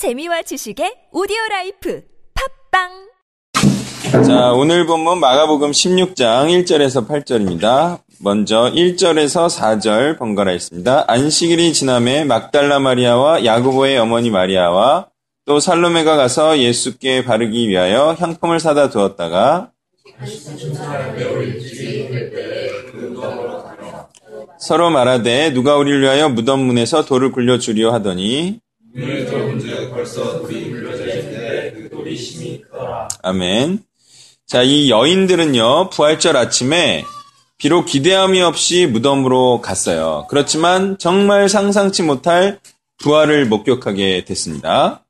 재미와 지식의 오디오 life 팟빵 자, 오늘 본문 마가복음 16장 1절에서 8절입니다. 먼저 1절에서 4절 번갈아 읽습니다. 안식일이 지나매 막달라 마리아와 야고보의 어머니 마리아와 또 살로메가 가서 예수께 바르기 위하여 향품을 사다 두었다가 서로 말하되 누가 우리를 위하여 무덤 문에서 돌을 굴려 주리오 하더니 아멘. 자, 이 여인들은요, 부활절 아침에 비록 기대함이 없이 무덤으로 갔어요. 그렇지만 정말 상상치 못할 부활을 목격하게 됐습니다.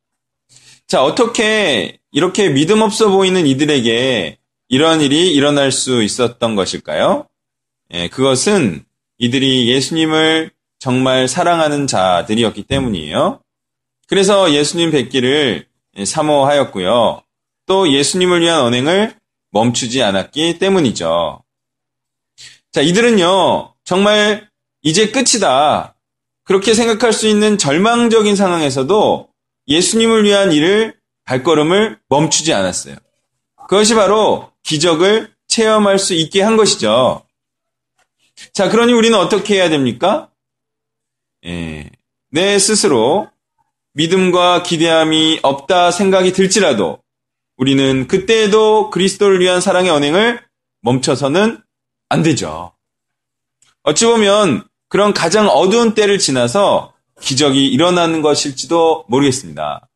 자, 어떻게 이렇게 믿음 없어 보이는 이들에게 이런 일이 일어날 수 있었던 것일까요? 예, 그것은 이들이 예수님을 정말 사랑하는 자들이었기 때문이에요. 그래서 예수님 뵙기를 사모하였고요. 또 예수님을 위한 언행을 멈추지 않았기 때문이죠. 자, 이들은요, 정말 이제 끝이다. 그렇게 생각할 수 있는 절망적인 상황에서도 예수님을 위한 일을, 발걸음을 멈추지 않았어요. 그것이 바로 기적을 체험할 수 있게 한 것이죠. 자, 그러니 우리는 어떻게 해야 됩니까? 예, 내 스스로 믿음과 기대함이 없다 생각이 들지라도 우리는 그때에도 그리스도를 위한 사랑의 언행을 멈춰서는 안 되죠. 어찌 보면 그런 가장 어두운 때를 지나서 기적이 일어나는 것일지도 모르겠습니다.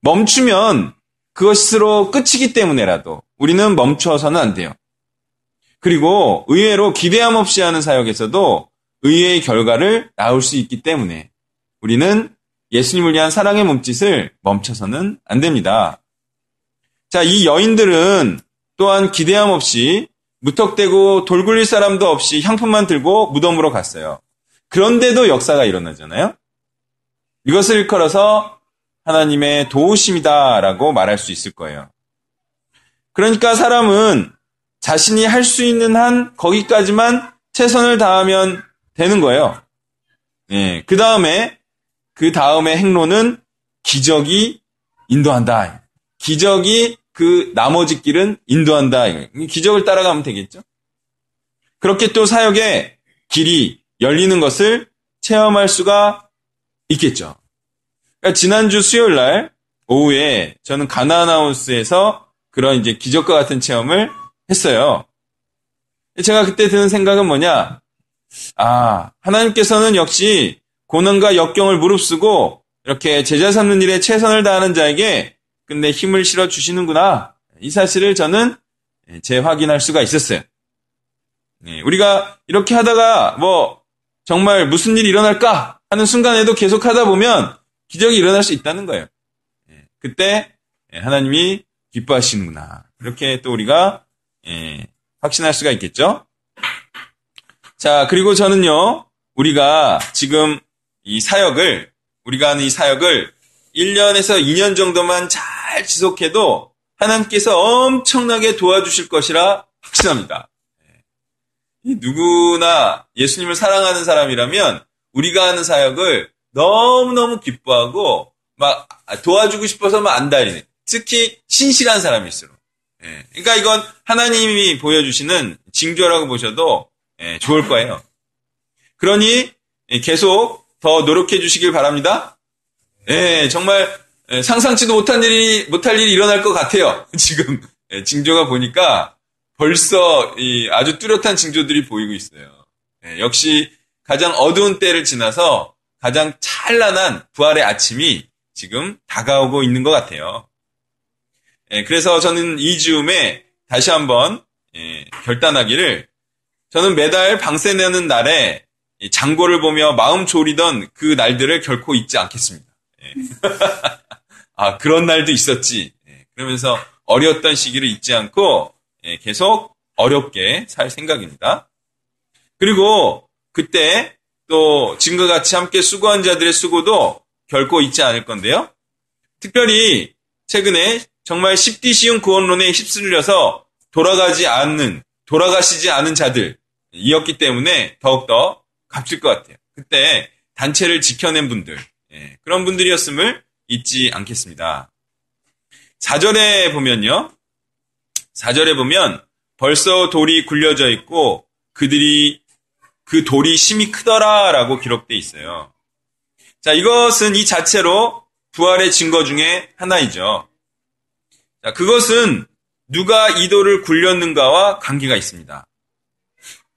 멈추면 그것으로 끝이기 때문에라도 우리는 멈춰서는 안 돼요. 그리고 의외로 기대함 없이 하는 사역에서도 의외의 결과를 낳을 수 있기 때문에 우리는 예수님을 위한 사랑의 몸짓을 멈춰서는 안 됩니다. 자, 이 여인들은 또한 기대함 없이 무턱대고 돌 굴릴 사람도 없이 향품만 들고 무덤으로 갔어요. 그런데도 역사가 일어나잖아요. 이것을 일컬어서 하나님의 도우심이다라고 말할 수 있을 거예요. 그러니까 사람은 자신이 할 수 있는 한 거기까지만 최선을 다하면 되는 거예요. 예, 그 다음에 그 다음에 행로는 기적이 인도한다. 기적이 그 나머지 길은 인도한다. 기적을 따라가면 되겠죠. 그렇게 또 사역의 길이 열리는 것을 체험할 수가 있겠죠. 그러니까 지난주 수요일 날 오후에 저는 가나나우스에서 그런 이제 기적과 같은 체험을 했어요. 제가 그때 드는 생각은 뭐냐? 아, 하나님께서는 역시 고난과 역경을 무릅쓰고 이렇게 제자 삼는 일에 최선을 다하는 자에게 근데 힘을 실어 주시는구나. 이 사실을 저는 재확인할 수가 있었어요. 네, 우리가 이렇게 하다가 뭐 정말 무슨 일이 일어날까 하는 순간에도 계속 하다 보면 기적이 일어날 수 있다는 거예요. 네, 그때 하나님이 기뻐하시는구나. 이렇게 또 우리가 예, 확신할 수가 있겠죠. 자, 그리고 저는요, 우리가 지금 이 사역을, 우리가 하는 이 사역을 1년에서 2년 정도만 잘 지속해도 하나님께서 엄청나게 도와주실 것이라 확신합니다. 누구나 예수님을 사랑하는 사람이라면 우리가 하는 사역을 너무너무 기뻐하고 막 도와주고 싶어서 막 안달리는 특히 신실한 사람일수록. 그러니까 이건 하나님이 보여주시는 징조라고 보셔도 좋을 거예요. 그러니 계속 더 노력해 주시길 바랍니다. 예, 정말 상상치도 못한 일이 못할 일이 일어날 것 같아요. 지금 징조가 보니까 벌써 아주 뚜렷한 징조들이 보이고 있어요. 예, 역시 가장 어두운 때를 지나서 가장 찬란한 부활의 아침이 지금 다가오고 있는 것 같아요. 예, 그래서 저는 이 즈음에 다시 한번 예, 결단하기를 저는 매달 방세 내는 날에 장고를 보며 마음 졸이던 그 날들을 결코 잊지 않겠습니다. 예. 아, 그런 날도 있었지. 예, 그러면서 어려웠던 시기를 잊지 않고 예, 계속 어렵게 살 생각입니다. 그리고 그때 또 지금과 같이 함께 수고한 자들의 수고도 결코 잊지 않을 건데요. 특별히 최근에 정말 십디 시운 구원론에 휩쓸려서 돌아가지 않는, 돌아가시지 않은 자들 이었기 때문에 더욱더 값질 것 같아요. 그때 단체를 지켜낸 분들, 예, 그런 분들이었음을 잊지 않겠습니다. 4절에 보면요. 4절에 보면 벌써 돌이 굴려져 있고 그들이 그 돌이 심히 크더라라고 기록돼 있어요. 자, 이것은 이 자체로 부활의 증거 중에 하나이죠. 자, 그것은 누가 이 돌을 굴렸는가와 관계가 있습니다.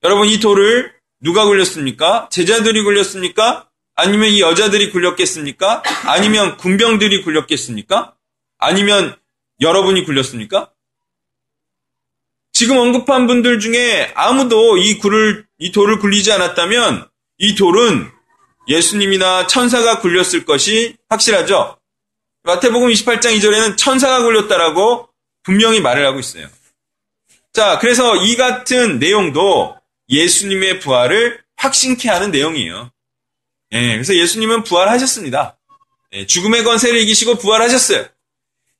여러분, 이 돌을 누가 굴렸습니까? 제자들이 굴렸습니까? 아니면 이 여자들이 굴렸겠습니까? 아니면 군병들이 굴렸겠습니까? 아니면 여러분이 굴렸습니까? 지금 언급한 분들 중에 아무도 이 굴을, 이 돌을 굴리지 않았다면 이 돌은 예수님이나 천사가 굴렸을 것이 확실하죠? 마태복음 28장 2절에는 천사가 굴렸다라고 분명히 말을 하고 있어요. 자, 그래서 이 같은 내용도 예수님의 부활을 확신케 하는 내용이에요. 예, 그래서 예수님은 부활하셨습니다. 예, 죽음의 권세를 이기시고 부활하셨어요.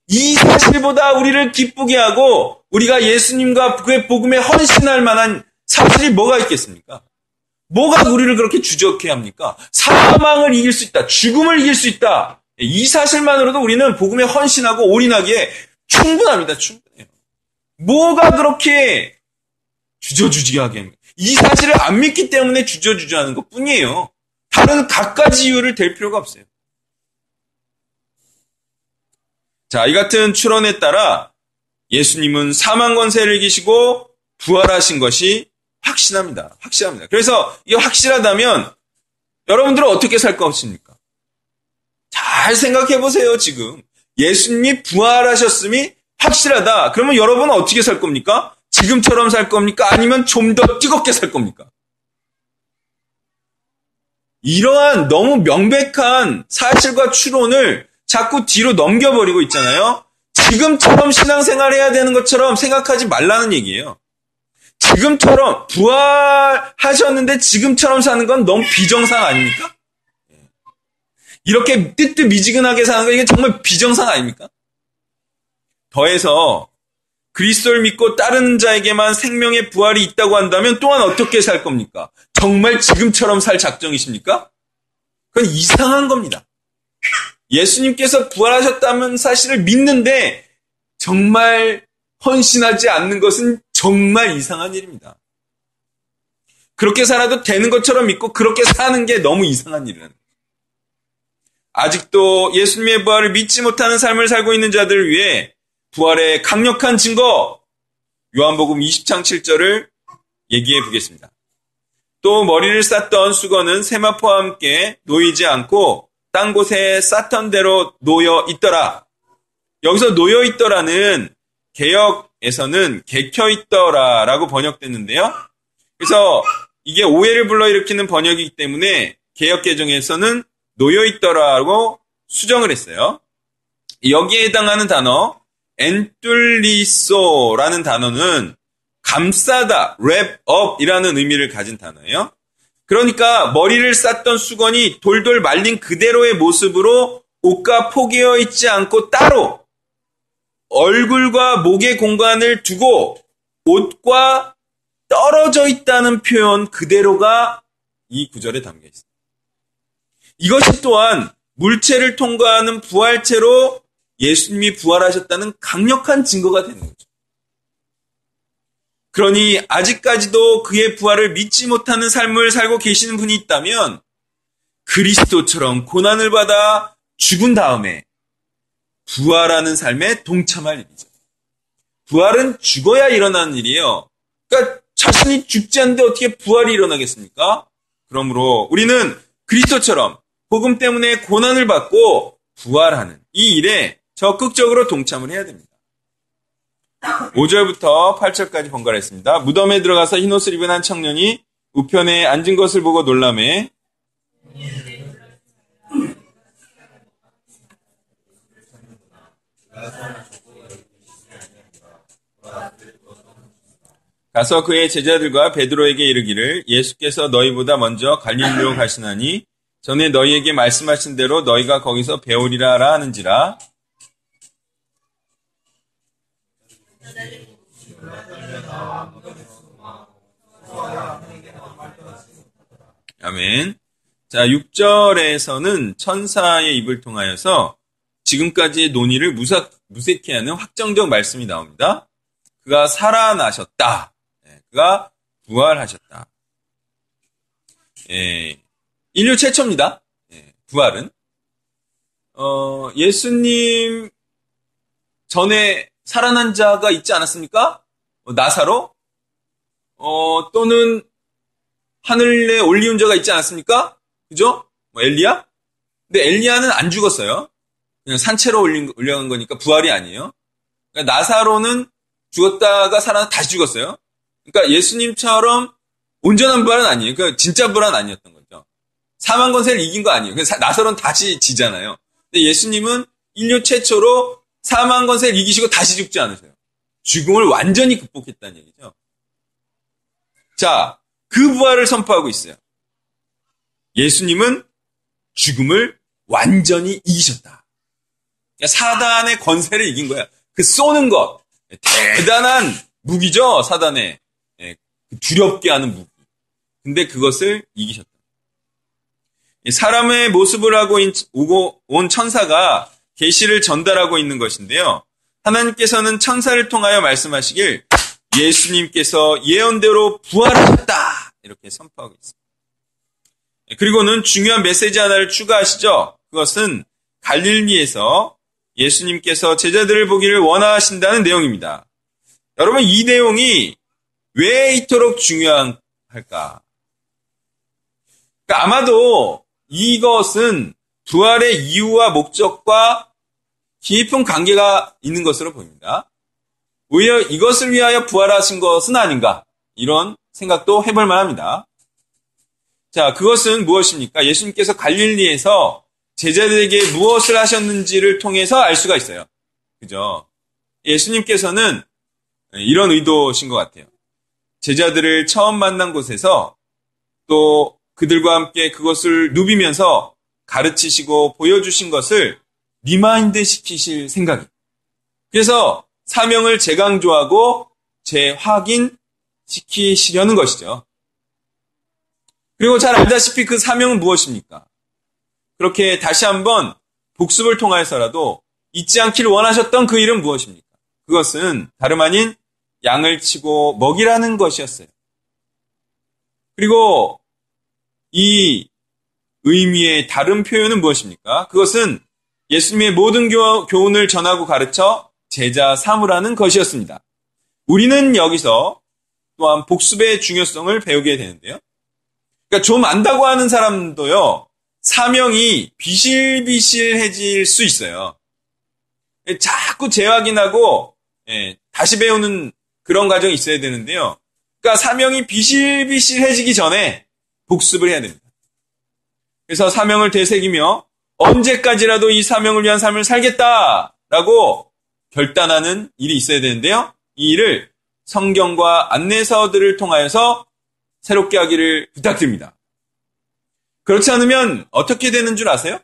이 사실보다 우리를 기쁘게 하고 우리가 예수님과 그의 복음에 헌신할 만한 사실이 뭐가 있겠습니까? 뭐가 우리를 그렇게 주저케 합니까? 사망을 이길 수 있다. 죽음을 이길 수 있다. 예, 이 사실만으로도 우리는 복음에 헌신하고 올인하기에 충분합니다. 충분해요. 뭐가 그렇게 주저주지하게 합니까? 이 사실을 안 믿기 때문에 주저주저하는 것 뿐이에요. 다른 갖가지 이유를 댈 필요가 없어요. 자, 이 같은 추론에 따라 예수님은 사망 권세를 이기시고 부활하신 것이 확신합니다. 확실합니다. 그래서 이게 확실하다면 여러분들은 어떻게 살 것입니까? 잘 생각해 보세요, 지금. 예수님이 부활하셨음이 확실하다. 그러면 여러분은 어떻게 살 겁니까? 지금처럼 살 겁니까? 아니면 좀 더 뜨겁게 살 겁니까? 이러한 너무 명백한 사실과 추론을 자꾸 뒤로 넘겨버리고 있잖아요. 지금처럼 신앙생활 해야 되는 것처럼 생각하지 말라는 얘기예요. 지금처럼 부활하셨는데 지금처럼 사는 건 너무 비정상 아닙니까? 이렇게 뜨뜻 미지근하게 사는 거 이게 정말 비정상 아닙니까? 더해서 그리스도를 믿고 따르는 자에게만 생명의 부활이 있다고 한다면 또한 어떻게 살 겁니까? 정말 지금처럼 살 작정이십니까? 그건 이상한 겁니다. 예수님께서 부활하셨다는 사실을 믿는데 정말 헌신하지 않는 것은 정말 이상한 일입니다. 그렇게 살아도 되는 것처럼 믿고 그렇게 사는 게 너무 이상한 일이라는. 아직도 예수님의 부활을 믿지 못하는 삶을 살고 있는 자들을 위해 부활의 강력한 증거 요한복음 20장 7절을 얘기해 보겠습니다. 또 머리를 쌌던 수건은 세마포와 함께 놓이지 않고 딴 곳에 쌌던 대로 놓여 있더라. 여기서 놓여 있더라는 개혁에서는 개켜 있더라라고 번역됐는데요. 그래서 이게 오해를 불러일으키는 번역이기 때문에 개혁 개정에서는 놓여 있더라고 수정을 했어요. 여기에 해당하는 단어 엔툴리소라는 단어는 감싸다, 랩업이라는 의미를 가진 단어예요. 그러니까 머리를 쌌던 수건이 돌돌 말린 그대로의 모습으로 옷과 포개어 있지 않고 따로 얼굴과 목의 공간을 두고 옷과 떨어져 있다는 표현 그대로가 이 구절에 담겨 있습니다. 이것이 또한 물체를 통과하는 부활체로 예수님이 부활하셨다는 강력한 증거가 되는 거죠. 그러니 아직까지도 그의 부활을 믿지 못하는 삶을 살고 계시는 분이 있다면 그리스도처럼 고난을 받아 죽은 다음에 부활하는 삶에 동참할 일이죠. 부활은 죽어야 일어나는 일이에요. 그러니까 자신이 죽지 않는데 어떻게 부활이 일어나겠습니까? 그러므로 우리는 그리스도처럼 복음 때문에 고난을 받고 부활하는 이 일에 적극적으로 동참을 해야 됩니다. 5절부터 8절까지 번갈했습니다. 무덤에 들어가서 흰옷을 입은 한 청년이 우편에 앉은 것을 보고 놀라매 가서 그의 제자들과 베드로에게 이르기를 예수께서 너희보다 먼저 갈릴리로 가시나니 전에 너희에게 말씀하신 대로 너희가 거기서 배우리라 하는지라 아멘. 자, 6절에서는 천사의 입을 통하여서 지금까지의 논의를 무사, 무색해 하는 확정적 말씀이 나옵니다. 그가 살아나셨다. 예, 그가 부활하셨다. 예, 인류 최초입니다. 예, 부활은. 어, 예수님 전에 살아난 자가 있지 않았습니까? 어, 나사로? 어, 또는 하늘에 올리운 자가 있지 않았습니까? 그죠? 뭐 엘리야? 근데 엘리야는 안 죽었어요. 그냥 산채로 올린, 올려간 거니까 부활이 아니에요. 그러니까 나사로는 죽었다가 살아 다시 죽었어요. 그러니까 예수님처럼 온전한 부활은 아니에요. 그러니까 진짜 부활은 아니었던 거죠. 사망 권세를 이긴 거 아니에요. 그러니까 나사로는 다시 지잖아요. 근데 예수님은 인류 최초로 사망 권세를 이기시고 다시 죽지 않으세요. 죽음을 완전히 극복했다는 얘기죠. 자, 그 부활을 선포하고 있어요. 예수님은 죽음을 완전히 이기셨다. 그러니까 사단의 권세를 이긴 거야. 그 쏘는 것. 대단한 무기죠, 사단의. 예, 그 두렵게 하는 무기. 근데 그것을 이기셨다. 사람의 모습을 하고 오고 온 천사가 계시를 전달하고 있는 것인데요. 하나님께서는 천사를 통하여 말씀하시길 예수님께서 예언대로 부활하셨다 이렇게 선포하고 있습니다. 그리고는 중요한 메시지 하나를 추가하시죠. 그것은 갈릴리에서 예수님께서 제자들을 보기를 원하신다는 내용입니다. 여러분 이 내용이 왜 이토록 중요할까? 그러니까 아마도 이것은 부활의 이유와 목적과 깊은 관계가 있는 것으로 보입니다. 오히려 이것을 위하여 부활하신 것은 아닌가 이런 생각도 해볼 만합니다. 자, 그것은 무엇입니까? 예수님께서 갈릴리에서 제자들에게 무엇을 하셨는지를 통해서 알 수가 있어요. 그죠? 예수님께서는 이런 의도신 것 같아요. 제자들을 처음 만난 곳에서 또 그들과 함께 그것을 누비면서 가르치시고 보여주신 것을 remind 시키실 생각이. 그래서 사명을 재강조하고 재확인시키시려는 것이죠. 그리고 잘 알다시피 그 사명은 무엇입니까? 그렇게 다시 한번 복습을 통하여서라도 잊지 않기를 원하셨던 그 일은 무엇입니까? 그것은 다름 아닌 양을 치고 먹이라는 것이었어요. 그리고 이 의미의 다른 표현은 무엇입니까? 그것은 예수님의 모든 교훈을 전하고 가르쳐 제자 삼으라는 것이었습니다. 우리는 여기서 또한 복습의 중요성을 배우게 되는데요. 그러니까 좀 안다고 하는 사람도요, 사명이 비실비실해질 수 있어요. 자꾸 재확인하고, 예, 다시 배우는 그런 과정이 있어야 되는데요. 그러니까 사명이 비실비실해지기 전에 복습을 해야 됩니다. 그래서 사명을 되새기며 언제까지라도 이 사명을 위한 삶을 살겠다라고 결단하는 일이 있어야 되는데요. 이 일을 성경과 안내서들을 통하여서 새롭게 하기를 부탁드립니다. 그렇지 않으면 어떻게 되는 줄 아세요?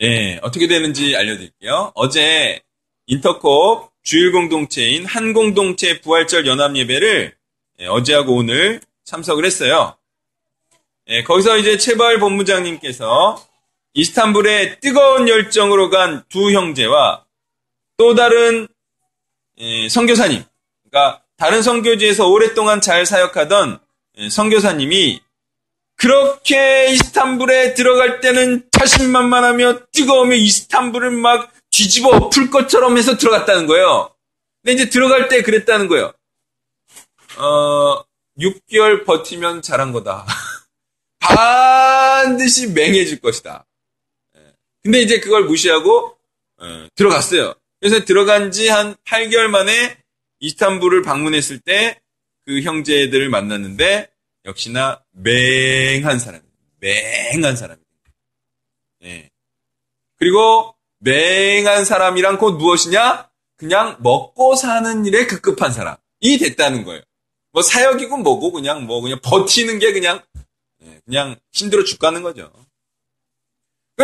예, 어떻게 되는지 알려드릴게요. 어제 인터콥 주일 공동체인 한 공동체 부활절 연합 예배를 예, 어제하고 오늘 참석을 했어요. 예, 거기서 이제 체발 본부장님께서 이스탄불에 뜨거운 열정으로 간 두 형제와 또 다른 예, 선교사님, 그러니까 다른 선교지에서 오랫동안 잘 사역하던 예, 선교사님이 그렇게 이스탄불에 들어갈 때는 자신만만하며 뜨거우며 이스탄불을 막 뒤집어 풀 것처럼 해서 들어갔다는 거예요. 근데 이제 들어갈 때 그랬다는 거예요. 어, 6개월 버티면 잘한 거다. 반드시 맹해질 것이다. 예. 근데 이제 그걸 무시하고 어, 들어갔어요. 그래서 들어간 지 한 8개월 만에 이스탄불을 방문했을 때 그 형제들을 만났는데 역시나 맹한 사람입니다. 맹한 사람입니다. 예. 그리고 맹한 사람이란 곧 무엇이냐? 그냥 먹고 사는 일에 급급한 사람이 됐다는 거예요. 뭐 사역이고 뭐고 그냥 뭐 그냥 버티는 게 그냥 예, 그냥 힘들어 죽가는 거죠.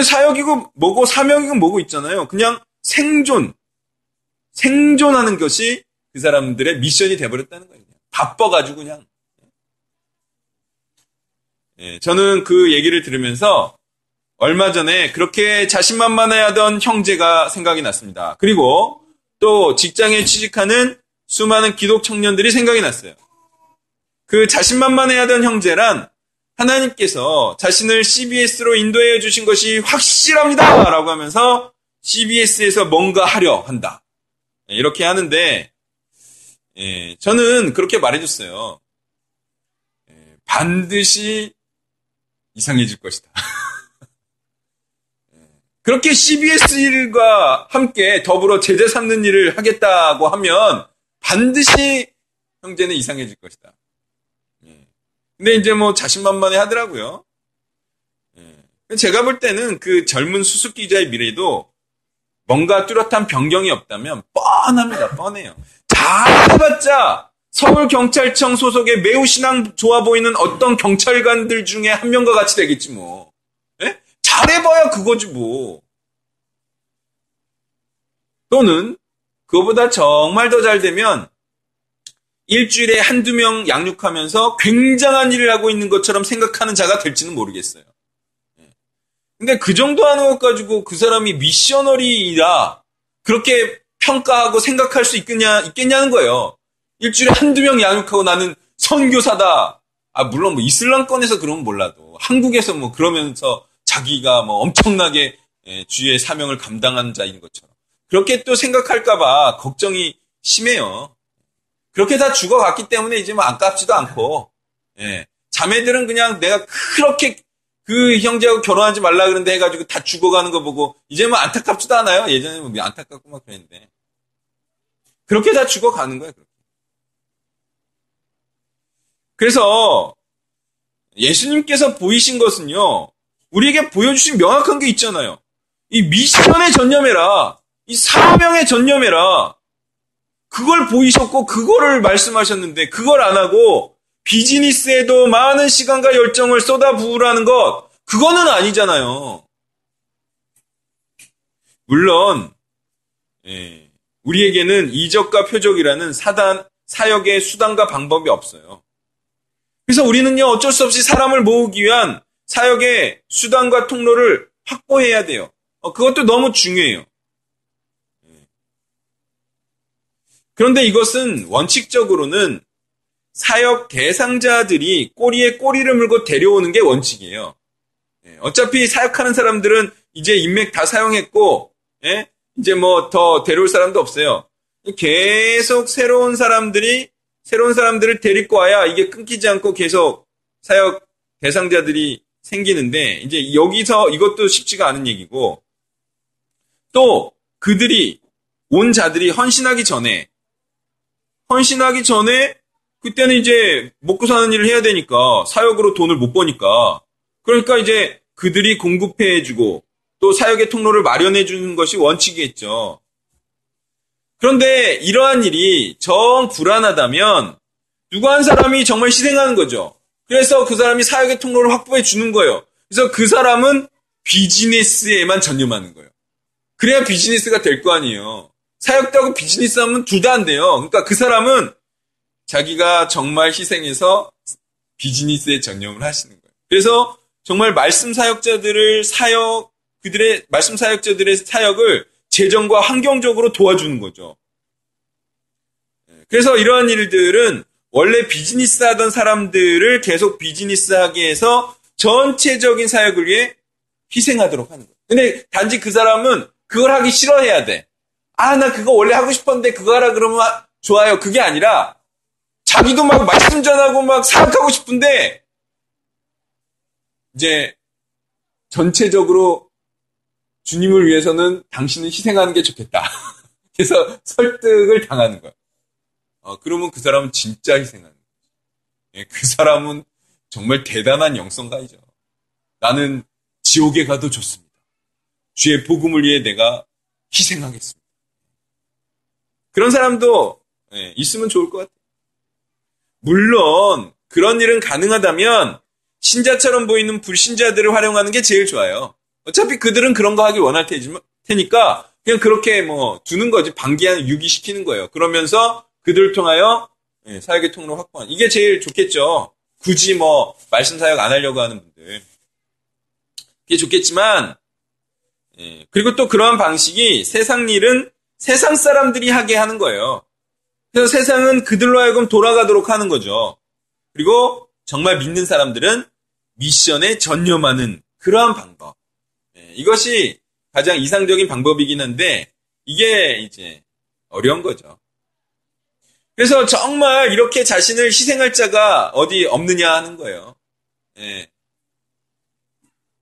사역이고 뭐고 사명이고 뭐고 있잖아요. 그냥 생존, 생존하는 것이 그 사람들의 미션이 돼버렸다는 거예요. 바빠가지고 그냥. 예, 저는 그 얘기를 들으면서 얼마 전에 그렇게 자신만만해하던 형제가 생각이 났습니다. 그리고 또 직장에 취직하는 수많은 기독 청년들이 생각이 났어요. 그 자신만만해하던 형제란 하나님께서 자신을 CBS로 인도해 주신 것이 확실합니다! 라고 하면서 CBS에서 뭔가 하려 한다. 이렇게 하는데, 예, 저는 그렇게 말해줬어요. 예, 반드시 이상해질 것이다. 예, 그렇게 CBS 일과 함께 더불어 제재 삼는 일을 하겠다고 하면 반드시 형제는 이상해질 것이다. 근데 이제 뭐 자신만만해 하더라고요. 예. 제가 볼 때는 그 젊은 수습기자의 미래도 뭔가 뚜렷한 변경이 없다면 뻔합니다. 뻔해요. 잘 해봤자 서울경찰청 소속의 매우 신앙 좋아 보이는 어떤 경찰관들 중에 한 명과 같이 되겠지 뭐. 예? 잘해봐야 그거지 뭐. 또는 그거보다 정말 더 잘 되면 일주일에 한두 명 양육하면서 굉장한 일을 하고 있는 것처럼 생각하는 자가 될지는 모르겠어요. 예. 근데 그 정도 하는 것 가지고 그 사람이 미셔너리라 그렇게 평가하고 생각할 수 있겠냐, 있겠냐는 거예요. 일주일에 한두 명 양육하고 나는 선교사다. 아, 물론 뭐 이슬람권에서 그러면 몰라도 한국에서 뭐 그러면서 자기가 뭐 엄청나게 예, 주의 사명을 감당한 자인 것처럼 그렇게 또 생각할까봐 걱정이 심해요. 그렇게 다 죽어갔기 때문에 이제 뭐 안깝지도 않고, 예. 자매들은 그냥 내가 그렇게 그 형제하고 결혼하지 말라 그런데 해가지고 다 죽어가는 거 보고 이제 뭐 안타깝지도 않아요. 예전에 뭐 안타깝고 막 그랬는데. 그렇게 다 죽어가는 거예요. 그래서 예수님께서 보이신 것은요, 우리에게 보여주신 명확한 게 있잖아요. 이 미션에 전념해라. 이 사명에 전념해라. 그걸 보이셨고 그거를 말씀하셨는데 그걸 안 하고 비즈니스에도 많은 시간과 열정을 쏟아부으라는 것 그거는 아니잖아요. 물론 예, 우리에게는 이적과 표적이라는 사단 사역의 수단과 방법이 없어요. 그래서 우리는요 어쩔 수 없이 사람을 모으기 위한 사역의 수단과 통로를 확보해야 돼요. 어, 그것도 너무 중요해요. 그런데 이것은 원칙적으로는 사역 대상자들이 꼬리에 꼬리를 물고 데려오는 게 원칙이에요. 예, 어차피 사역하는 사람들은 이제 인맥 다 사용했고, 예? 이제 뭐 더 데려올 사람도 없어요. 계속 새로운 사람들이, 새로운 사람들을 데리고 와야 이게 끊기지 않고 계속 사역 대상자들이 생기는데, 이제 여기서 이것도 쉽지가 않은 얘기고, 또 그들이, 온 자들이 헌신하기 전에 헌신하기 전에 그때는 이제 먹고 사는 일을 해야 되니까 사역으로 돈을 못 버니까 그러니까 이제 그들이 공급해 주고 또 사역의 통로를 마련해 주는 것이 원칙이겠죠. 그런데 이러한 일이 정 불안하다면 누구 한 사람이 정말 희생하는 거죠. 그래서 그 사람이 사역의 통로를 확보해 주는 거예요. 그래서 그 사람은 비즈니스에만 전념하는 거예요. 그래야 비즈니스가 될 거 아니에요. 사역도 하고 비즈니스 하면 둘 다 안 돼요. 그러니까 그 사람은 자기가 정말 희생해서 비즈니스에 전념을 하시는 거예요. 그래서 정말 말씀 사역자들을 사역, 그들의, 말씀 사역자들의 사역을 재정과 환경적으로 도와주는 거죠. 그래서 이러한 일들은 원래 비즈니스 하던 사람들을 계속 비즈니스 하게 해서 전체적인 사역을 위해 희생하도록 하는 거예요. 근데 단지 그 사람은 그걸 하기 싫어해야 돼. 아, 나 그거 원래 하고 싶었는데 그거 하라 그러면 좋아요. 그게 아니라 자기도 막 말씀 전하고 막 사역하고 싶은데 이제 전체적으로 주님을 위해서는 당신은 희생하는 게 좋겠다. 그래서 설득을 당하는 거야. 어, 그러면 그 사람은 진짜 희생하는 거야. 예, 그 사람은 정말 대단한 영성가이죠. 나는 지옥에 가도 좋습니다. 주의 복음을 위해 내가 희생하겠습니다. 그런 사람도 예, 있으면 좋을 것 같아요. 물론 그런 일은 가능하다면 신자처럼 보이는 불신자들을 활용하는 게 제일 좋아요. 어차피 그들은 그런 거 하기 원할 테니까 그냥 그렇게 뭐 두는 거지 방기한 유기시키는 거예요. 그러면서 그들을 통하여 예, 사역의 통로 확보하는 이게 제일 좋겠죠. 굳이 뭐 말씀 사역 안 하려고 하는 분들. 그게 좋겠지만 예, 그리고 또 그러한 방식이 세상 일은 세상 사람들이 하게 하는 거예요. 그래서 세상은 그들로 하여금 돌아가도록 하는 거죠. 그리고 정말 믿는 사람들은 미션에 전념하는 그러한 방법. 예, 이것이 가장 이상적인 방법이긴 한데 이게 이제 어려운 거죠. 그래서 정말 이렇게 자신을 희생할 자가 어디 없느냐 하는 거예요. 예.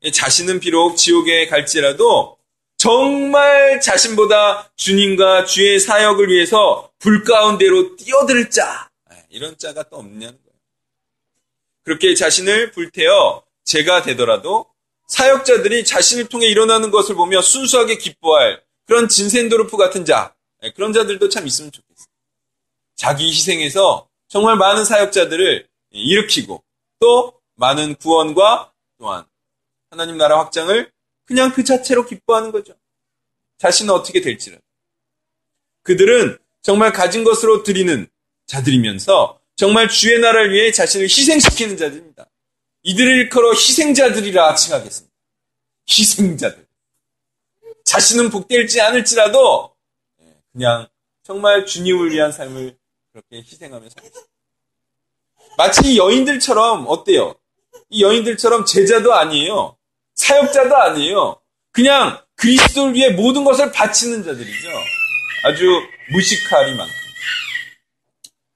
예 자신은 비록 지옥에 갈지라도 정말 자신보다 주님과 주의 사역을 위해서 불 가운데로 뛰어들 자. 예, 이런 자가 또 없냐는 거예요. 그렇게 자신을 불태워 제가 되더라도 사역자들이 자신을 통해 일어나는 것을 보며 순수하게 기뻐할 그런 진센도르프 같은 자, 예, 그런 자들도 참 있으면 좋겠어요. 자기 희생해서 정말 많은 사역자들을 일으키고 또 많은 구원과 또한 하나님 나라 확장을 그냥 그 자체로 기뻐하는 거죠. 자신은 어떻게 될지는. 그들은 정말 가진 것으로 드리는 자들이면서 정말 주의 나라를 위해 자신을 희생시키는 자들입니다. 이들을 일컬어 희생자들이라 칭하겠습니다. 희생자들. 자신은 복될지 않을지라도 그냥 정말 주님을 위한 삶을 그렇게 희생하며 살겠습니다. 마치 여인들처럼 어때요? 이 여인들처럼 제자도 아니에요. 사역자도 아니에요. 그냥 그리스도를 위해 모든 것을 바치는 자들이죠. 아주 무식하리만큼.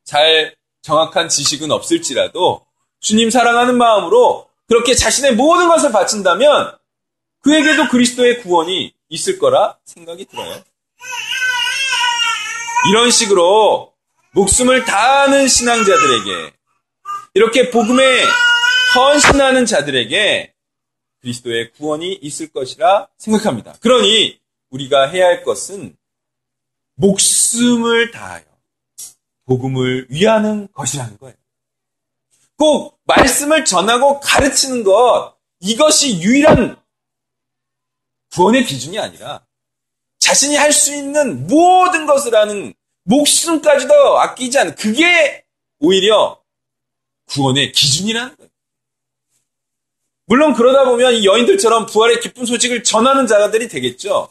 잘 정확한 지식은 없을지라도 주님 사랑하는 마음으로 그렇게 자신의 모든 것을 바친다면 그에게도 그리스도의 구원이 있을 거라 생각이 들어요. 이런 식으로 목숨을 다하는 신앙자들에게 이렇게 복음에 헌신하는 자들에게 그리스도의 구원이 있을 것이라 생각합니다. 그러니 우리가 해야 할 것은 목숨을 다하여 복음을 위하는 것이라는 거예요. 꼭 말씀을 전하고 가르치는 것, 이것이 유일한 구원의 기준이 아니라 자신이 할 수 있는 모든 것을 하는 목숨까지도 아끼지 않은 그게 오히려 구원의 기준이라는 거예요. 물론 그러다 보면 이 여인들처럼 부활의 기쁜 소식을 전하는 자들이 되겠죠.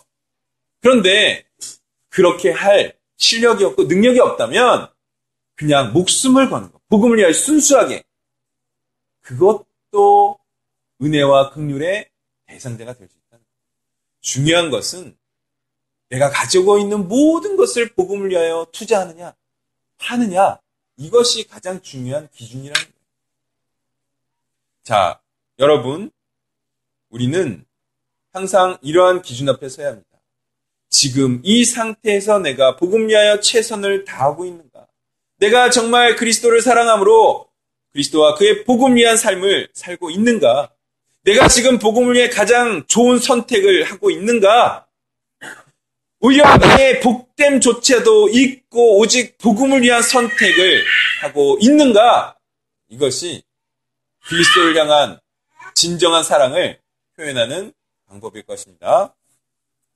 그런데 그렇게 할 실력이 없고 능력이 없다면 그냥 목숨을 거는 것, 복음을 위하여 순수하게 그것도 은혜와 극률의 대상자가 될 수 있다는 거예요. 중요한 것은 내가 가지고 있는 모든 것을 복음을 위하여 투자하느냐, 하느냐, 이것이 가장 중요한 기준이라는 거예요. 자, 여러분, 우리는 항상 이러한 기준 앞에 서야 합니다. 지금 이 상태에서 내가 복음 위하여 최선을 다하고 있는가? 내가 정말 그리스도를 사랑함으로 그리스도와 그의 복음 위한 삶을 살고 있는가? 내가 지금 복음을 위해 가장 좋은 선택을 하고 있는가? 오히려 나의 복됨조차도 잊고 오직 복음을 위한 선택을 하고 있는가? 이것이 그리스도를 향한 진정한 사랑을 표현하는 방법일 것입니다.